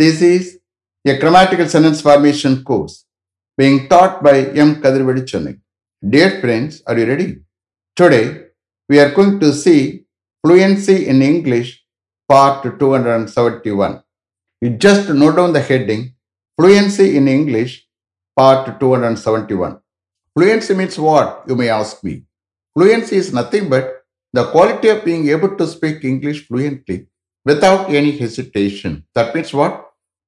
This is a grammatical sentence formation course being taught by M. Kadirvedi Chennai. Dear friends, are you ready? Today, we are going to see fluency in English part 271. You just note down the heading Fluency in English part 271. Fluency means what? You may ask me. Fluency is nothing but the quality of being able to speak English fluently without any hesitation. That means what?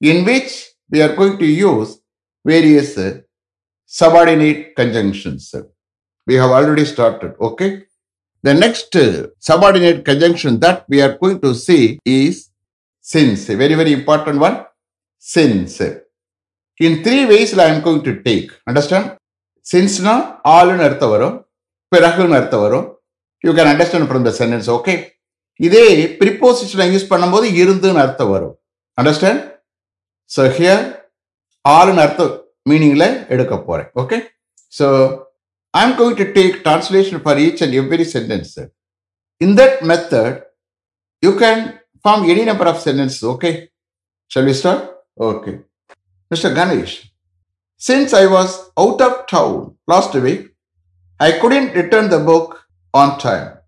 in which we are going to use various uh, subordinate conjunctions. We have already started, okay? The next uh, subordinate conjunction that we are going to see is since, a very, very important one, since. In three ways I am going to take, understand? சின்ஸ்னா ஆளுன்னு அர்த்தம் வரும் பிறகுன்னு அர்த்தம் வரும் you can understand from the sentence okay இதே ப்ரிப்போசிஷனை use பண்ணும்போது இருந்துன்னு அர்த்தம் வரும் understand So here, all in artha meaning eduka pore. Okay. So I'm going to take translation for each and every sentence. In that method, you can form any number of sentences. Okay. Shall we start? Okay. Mr. Ganesh, since I was out of town last week, I couldn't return the book on time.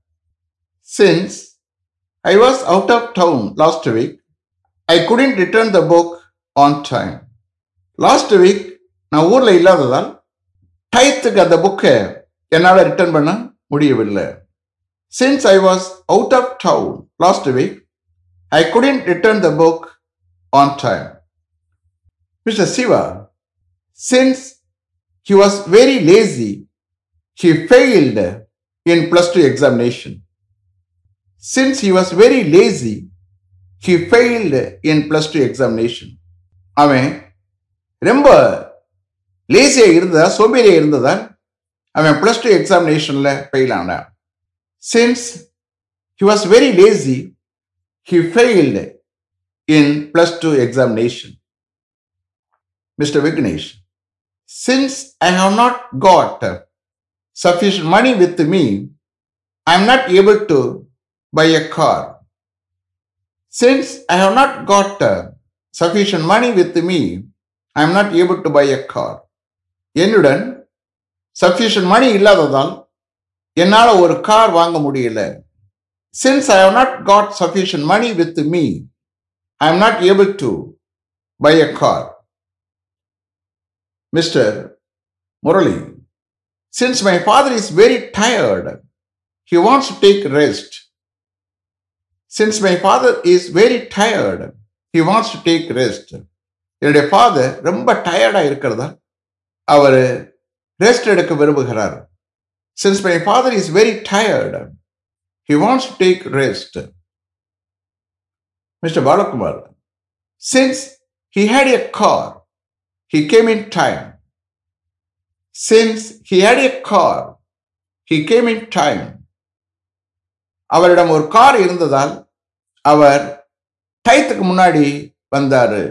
Since I was out of town last week, I couldn't return the book on time last week நான் ஊரில் இல்லாததால் டயத்துக்கு அந்த புக்கை என்னால் return பண்ண முடியவில்லை since I was out of town last week I couldn't return the book on time mister Siva since he was very lazy. He failed in plus two examination. Since he was very lazy, he failed in plus two examination. அவன் ரொம்ப லேசியா இருந்ததா சோம்பேறியா இருந்ததா? அவன் plus two எக்ஸாமினேஷன்ல fail ஆனான். Since he was very lazy he failed in plus two examination mister Vignesh since I have not got sufficient money with me, I am not able to buy a car. Since I have not got sufficient money with me I am not able to buy a car என்னுடன் sufficient money இல்லாததால் என்னால் ஒரு car வாங்க முடியல since I have not got sufficient money with me I am not able to buy a car mister Murali since my father is very tired he wants to take rest since my father is very tired he wants to take rest என்னுடைய father ரொம்ப டயர்டாக இருக்கிறதா அவர் rest எடுக்க விரும்புகிறார். Since my father is very tired he wants to take rest mister Balakumar since he had a car he came in time since he had a car he came in time அவரிடம் ஒரு car இருந்ததால் அவர் டயத்துக்கு முன்னாடி வந்தாரு.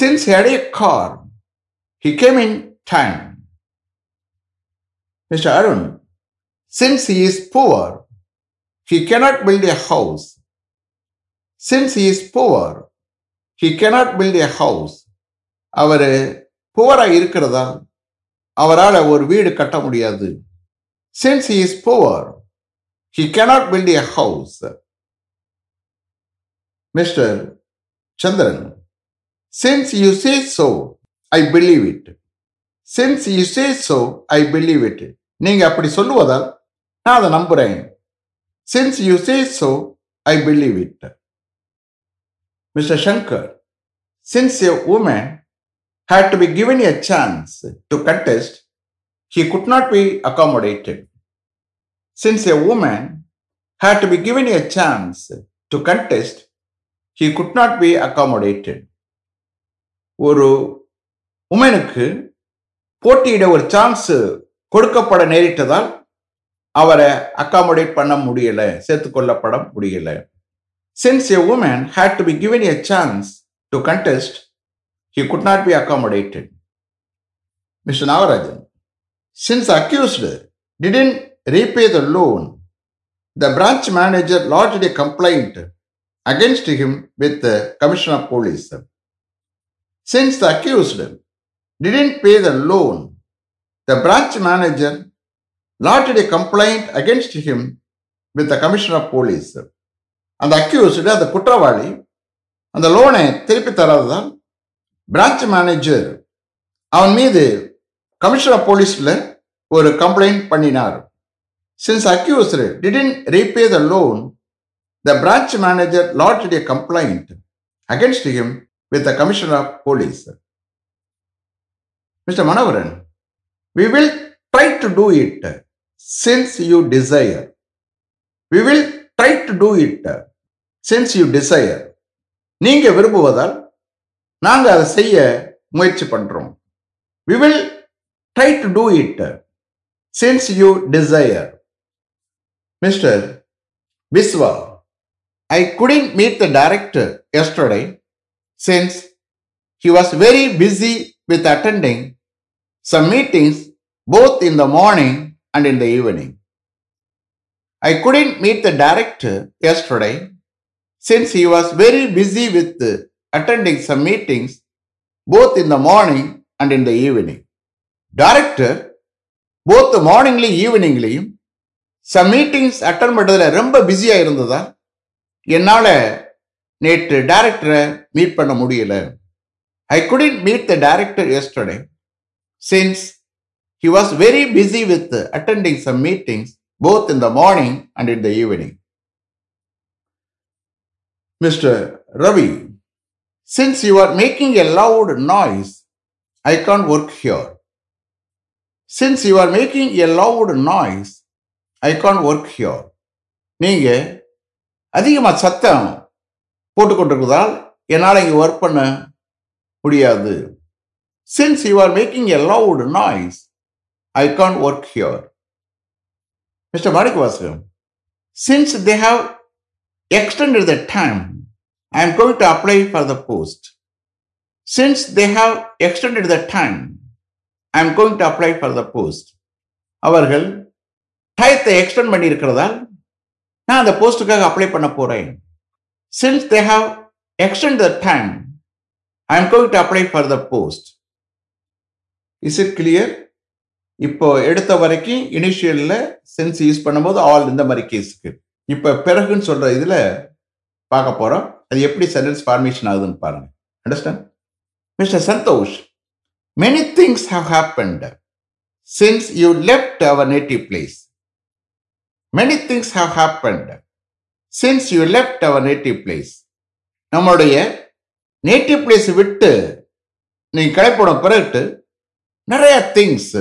Since had a car he came in time mister Arun since he is poor he cannot build a house since he is poor he cannot build a house அவர் புவராக இருக்கிறதா? அவரால் ஒரு வீடு கட்ட முடியாது. Since he is poor he cannot build a house Mister Chandran since you say so I believe it since you say so I believe it நீங்க அப்படி சொல்லுவதால் நான் அதை நம்புறேன் since you say so I believe it mister Shankar since a woman had to be given a chance to contest, he could not be accommodated. Since a woman had to be given a chance to contest, he could not be accommodated ஒரு உமனுக்கு போட்டியிட ஒரு chance கொடுக்கப்பட நேரிட்டதால் அவரை accommodate பண்ண முடியல சேர்த்துக்கொள்ளப்பட முடியலை. Since a woman had to be given a chance to contest he could not be accommodated mister Nagarajan since accused didn't repay the loan the branch manager lodge a complaint against him with the commissioner of police. Since the accused didn't pay the loan, the branch manager lodged a complaint against him with the commissioner of police. அந்த accused அந்த குற்றவாளி அந்த லோனை திருப்பி தராததால் branch manager அவன் மீது commissioner of போலீஸ்ல ஒரு கம்ப்ளைண்ட் பண்ணினார் since accused didn't repay the loan the branch manager lodged a complaint against him with the commissioner of police. Mr. Manavaran, we will try to do it since you desire. We will try to do it since you desire. நீங்க விரும்புவதால் நாங்க அதை செய்ய முயற்சி பண்றோம் we will try to do it since you desire. Mr. Biswa, I couldn't meet the director yesterday since he was very busy with attending some meetings both in the morning and in the evening. I couldn't meet the director yesterday since he was very busy with attending some meetings both in the morning and in the evening. Director both the morningly eveningலையும் some meetings attend பண்ணுறதுல ரொம்ப பிஸியா இருந்ததா என்னால் நேற்று டைரக்டரை meet பண்ண முடியல. I couldn't meet the director yesterday since he was very busy with attending some meetings both in the morning and in the evening mister Ravi since you are making a loud noise I can't work here since you are making a loud noise I can't work here நீங்கள் அதிகமாக சத்தம் போட்டுக்கொண்டிருக்கிறதால் என்னால் இங்கே work பண்ண முடியாது since you are making a loud noise I can't work here mister Manickavasagam since they have extended the time, I am going to apply for the post. Since they have extended the time, I am going to apply for the post. அவர்கள் டயத்தை extend பண்ணியிருக்கிறதால் நான் அந்த போஸ்ட்டுக்காக apply பண்ண போறேன். Since they have extend the time I am going to apply for the post is it clear இப்போ எடுத்த வரைக்கும் இனிஷியலில் சென்ஸ் யூஸ் பண்ணும்போது ஆல் இந்த மாதிரி கேஸுக்கு இப்போ பிறகுன்னு சொல்கிற இதில் பார்க்க போகிறோம் அது எப்படி சென்டென்ஸ் ஃபார்மேஷன் ஆகுதுன்னு பாருங்கள் understand mister Santhosh many things have happened since you left our native place many things have happened since you left our native place நம்மளுடைய நேட்டிவ் பிளேஸ் விட்டு நீங்கள் கிளப்பின பிறகு நிறைய திங்ஸ்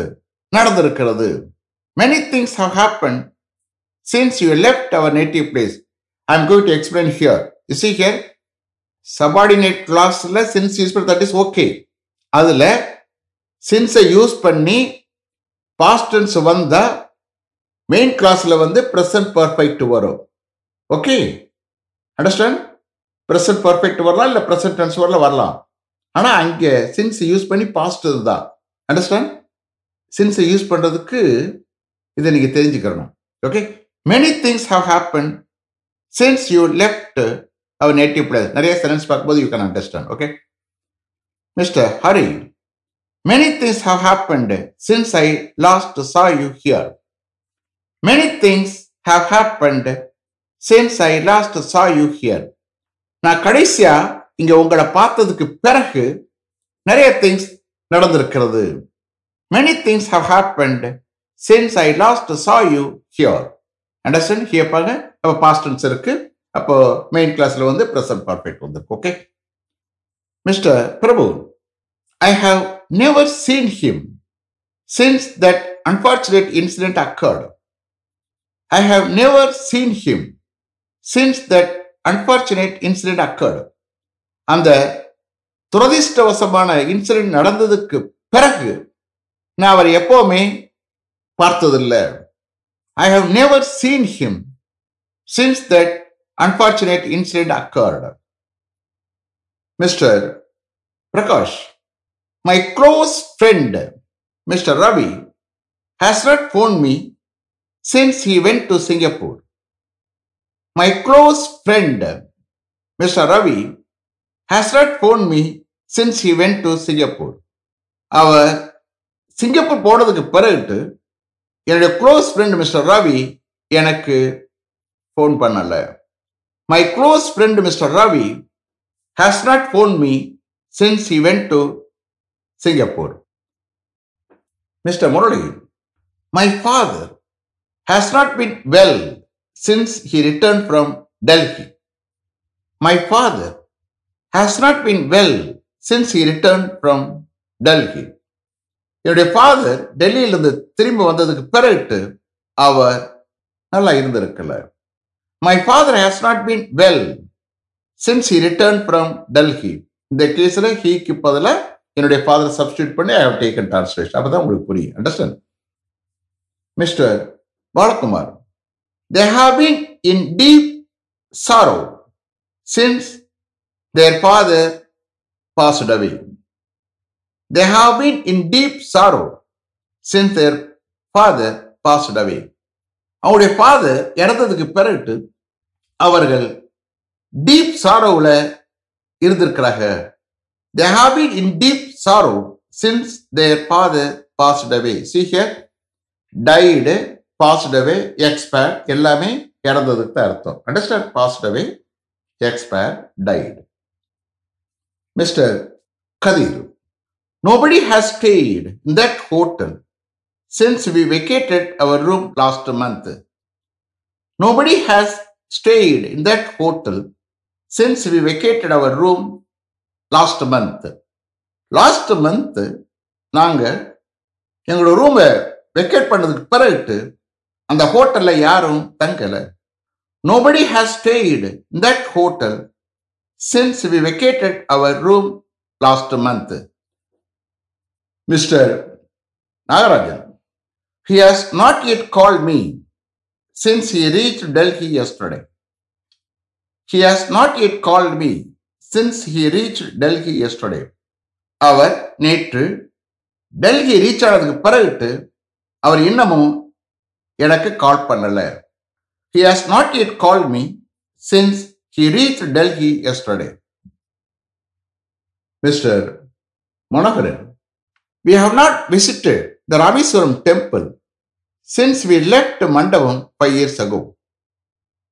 நடந்திருக்கிறது. Many things have happen since you left our native place I am going to explain here you here subordinate கிளாஸில் since use பண்ணி that is okay அதில் சின்ஸை யூஸ் பண்ணி பாஸ்டன்ஸ் வந்தால் மெயின் கிளாஸ்ல வந்து ப்ரெசன்ட் பர்ஃபெக்ட் வரும். ஓகே அண்டர்ஸ்டாண்ட் ப்ரெசன்ட் பர்ஃபெக்ட் வரலாம் இல்லை ப்ரெசன்ட் டென்ஸ் வரல வரலாம். ஆனால் அங்கே சின்ஸ் யூஸ் பண்ணி பாஸ்ட் தான். அண்டர்ஸ்டாண்ட் சின்ஸை யூஸ் பண்ணுறதுக்கு இதை நீங்கள் தெரிஞ்சுக்கிறணும் okay many things have happen since you left our native place நிறைய சென்டென்ஸ் பார்க்கும்போது you can understand okay mister Hari many things have happened since I last saw you here many things have happened since I last saw you here நான் கடைசியா இங்க உங்களை பார்த்ததுக்கு பிறகு நிறைய things நடந்திருக்கிறது. Many things have happened since I last saw you here understand here பாருங்க. அப்போ பாஸ்டன்ஸ் இருக்கு. அப்போ மெயின் கிளாஸ்ல வந்து ப்ரெசன்ட் பர்ஃபெக்ட் வந்திருக்கு okay mister Prabhu I have never seen him since that unfortunate incident occurred I have never seen him since that unfortunate incident occurred அந்த துரதிர்ஷ்டவசமான incident நடந்ததுக்கு பிறகு நான் அவர் எப்போவுமே பார்த்ததில்லை. I have never seen him since that unfortunate incident occurred mister Prakash my close friend mister Ravi has not phone me since he went to Singapore my close friend, mister Ravi has not phone me since he went to Singapore அவர் Singapore போனதுக்கு பிறகு என்னுடைய close friend mister Ravi எனக்கு phone பண்ணலை. My close friend mister Ravi has not phone me since he went to Singapore mister Murali my father has not been well since he return from Delhi. My father has not been well since he return from Delhi என்னுடைய father டெல்லியிலிருந்து திரும்பி வந்ததுக்கு பிறகு அவர் நல்லா இருந்திருக்கல. My father has not been well since he return from Delhi இந்த கேஸில் ஹீக்கு பதில் என்னுடைய ஃபாதர் சப்ஸ்டியூட் பண்ணி ஐ ஹவ் டேக்கன் டிரான்ஸ்லேஷன் அப்போ தான் உங்களுக்கு புரியும். Understand mister Balakumar they have been in deep sorrow since their father passed away They have been in deep sorrow since their father passed away. அவருடைய father இறந்ததுக்கு பிறகு அவர்கள் deep சாரோவில் இருந்திருக்கிறாங்க. They have been in deep sorrow since their father passed away see here died passed away expire எல்லாமே இறந்ததுக்கு தான் அர்த்தம் understand passed away expire died mister Kathir nobody has stayed in that hotel since we vacated our room last month. Nobody has stayed in that hotel since we vacated our room last month. Last month நாங்கள் எங்களோட ரூமை vacate பண்ணதுக்கு பிறகு அந்த ஹோட்டல்ல யாரும் தங்கல nobody has stayed that hotel since we vacated our room last month mister Nagarajan he has not yet call me since he reach Delhi yesterday he has not yet call me since he reach Delhi yesterday அவர் நேற்று Delhi reach ஆனதுக்கு பிறகுட்டு அவர் இன்னமும் எனக்கு call பண்ணலை he has not it call me since he reach Delhi yesterday mister Manoharan we have not visited the Rameswaram temple since we left Mandapam five years ago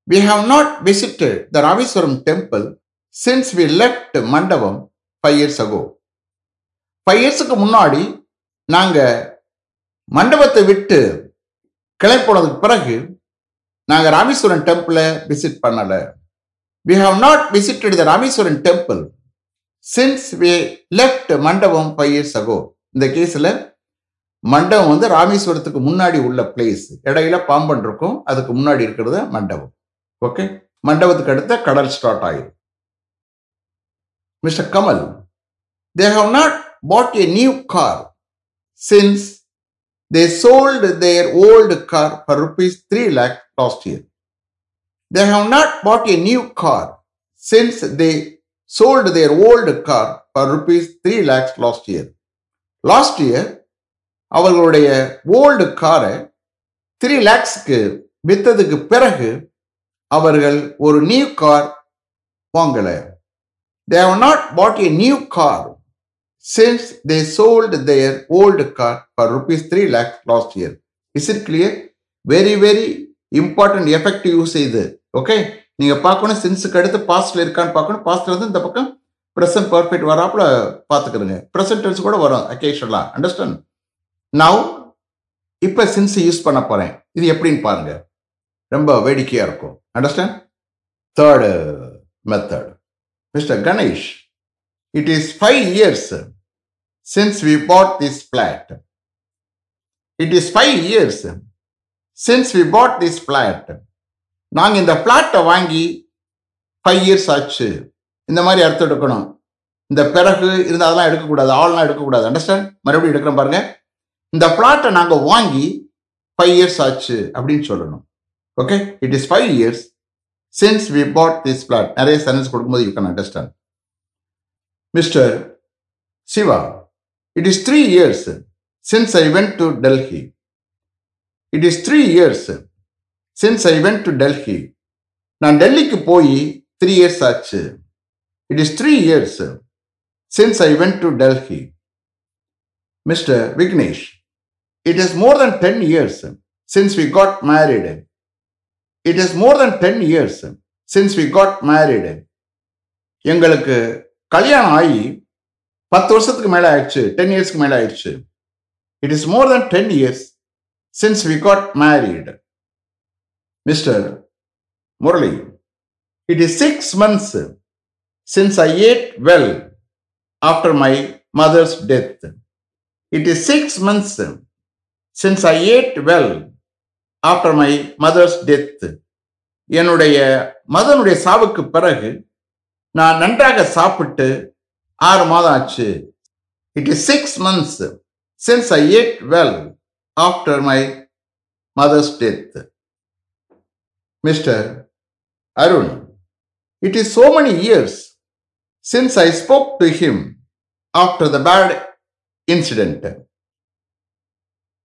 We have not visited the Raviswaram temple since we left Mandapam five years ago five இயர்ஸுக்கு முன்னாடி நாங்கள் மண்டபத்தை விட்டு கிளம்பினதுக்கு பிறகு நாங்கள் ராமேஸ்வரன் டெம்பிளை visit பண்ணலை. We have not visited the Rameswaram temple since we left Mandapam five years ago இந்த கேஸில் மண்டபம் வந்து ராமேஸ்வரத்துக்கு முன்னாடி உள்ள பிளேஸ் இடையில பாம்பன் இருக்கும் அதுக்கு முன்னாடி இருக்கிறது மண்டபம். ஓகே மண்டபத்துக்கு அடுத்த கடல் ஸ்டார்ட் ஆயிரும். Mister Kamal they have not bought a new car since they sold their old car for rupees three lakh last year they have not bought a new car since they sold their old car for rupees three lakhs last year last year அவர்களுடைய old காரை three லேக்ஸ்க்கு வித்ததுக்கு பிறகு அவர்கள் ஒரு new car வாங்கலை. They have not bought a new car since they sold their old car for rupees three lakh last year is it clear? Very very important effect use இது. Okay நீங்க பார்க்கணும் சின்ஸுக்கு அடுத்து பாஸ்ட்ல இருக்கான்னு பார்க்கணும். பாஸ்ட்ல இருந்து இந்த பக்கம் ப்ரெசன்ட் பர்ஃபெக்ட் வராப்புல பார்த்துக்கிறங்க ப்ரெசன்ட் டென்ஸ் கூட வரும் அக்கேஷனலா அண்டர்ஸ்டாண்ட் நவ் இப்போ சின்ஸ் யூஸ் பண்ண போறேன். இது எப்படின்னு பாருங்க. ரொம்ப வேடிக்கையா இருக்கும். Understand third method mister Ganesh it is five years since we bought this flat it is five years since we bought this flat நாங்கள் இந்த பிளாட்டை வாங்கி ஃபைவ் இயர்ஸ் ஆச்சு. இந்த மாதிரி அர்த்தம் எடுக்கணும். இந்த பிறகு இருந்தால் அதெல்லாம் எடுக்கக்கூடாது ஆள்லாம் எடுக்கக்கூடாது. அண்டர்ஸ்டாண்ட் மறுபடியும் எடுக்கிறோம் பாருங்க. இந்த பிளாட்டை நாங்கள் வாங்கி ஃபைவ் இயர்ஸ் ஆச்சு அப்படின்னு சொல்லணும். Okay it is five years since we bought this flat நிறைய சென்டென்ஸ் கொடுக்கும்போது you can understand mister Shiva it is three years since I went to Delhi it is three years since I went to Delhi நான் டெல்லிக்கு போய் three years ஆச்சு. It is three years since I went to Delhi mister Vignesh it is more than ten years since we got married it is more than ten years since we got married எங்களுக்கு கல்யாணம் ஆகி பத்து வருஷத்துக்கு மேலே ஆயிடுச்சு ten இயர்ஸ்க்கு மேலே ஆயிடுச்சு. It is more than ten years since we got married mister Murali it is six months since I ate well after my mother's death it is six months since I ate well after my mother's death என்னுடைய மதனுடைய சாவுக்கு பிறகு நான் நன்றாக சாப்பிட்டு ஆறு மாதம் ஆச்சு. It is six months since I ate well after my mother's death mister Arun it is so many years since I spoke to him after the bad incident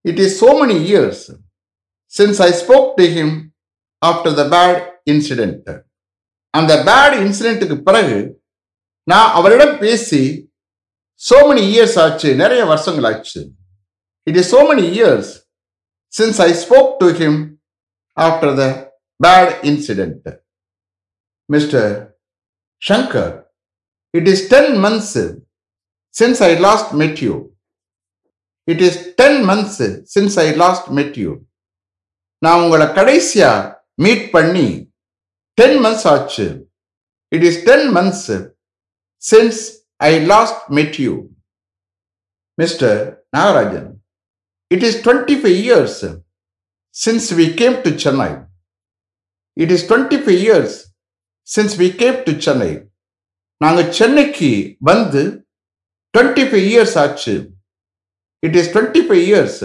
it is so many years since I spoke to him after the bad incident அந்த bad இன்சிடென்ட்டுக்கு பிறகு நான் அவரிடம் பேசி so many years ஆச்சு நிறைய வருஷங்கள் ஆச்சு. It is so many years since I spoke to him after the bad incident mister Shankar it is ten months since I last met you it is ten months since I last met you நான் உங்களை கடைசியா meet பண்ணி ten months ஆச்சு. It is ten months since I last met you mister Nagarajan it is twenty five years since we came to Chennai it is twenty five years since we came to Chennai நாங்கள் சென்னைக்கு வந்து twenty five years ஆச்சு. It is twenty five years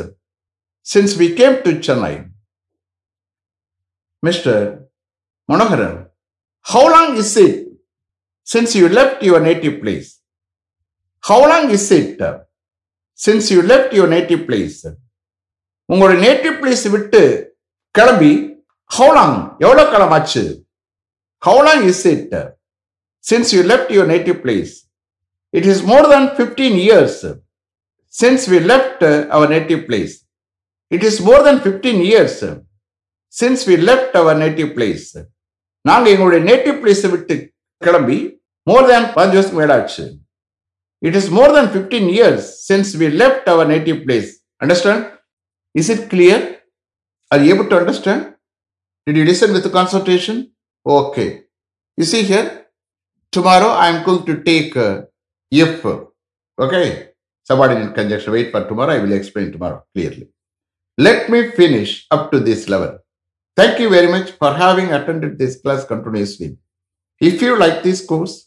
since we came to Chennai mister Manoharan how long is it since you left your native place how long is it since you left your native place உங்களோட native place விட்டு கிளம்பி how long எவ்வளோ காலம் ஆச்சு how long is it since you left your native place it is more than fifteen years since we left our native place it is more than fifteen years since we left our native place நாங்கள் எங்களுடைய native பிளேஸை விட்டு கிளம்பி more than Panjus Medachi. It is more than 15 years since we left our native place. Understand? Is it clear? Are you able to understand? Did you listen with the consultation? Okay. You see here, tomorrow I am going to take uh, if. Okay. Subordinate conjunction. Wait for tomorrow. I will explain tomorrow clearly. Let me finish up to this level. Thank you very much for having attended this class continuously. If you like this course,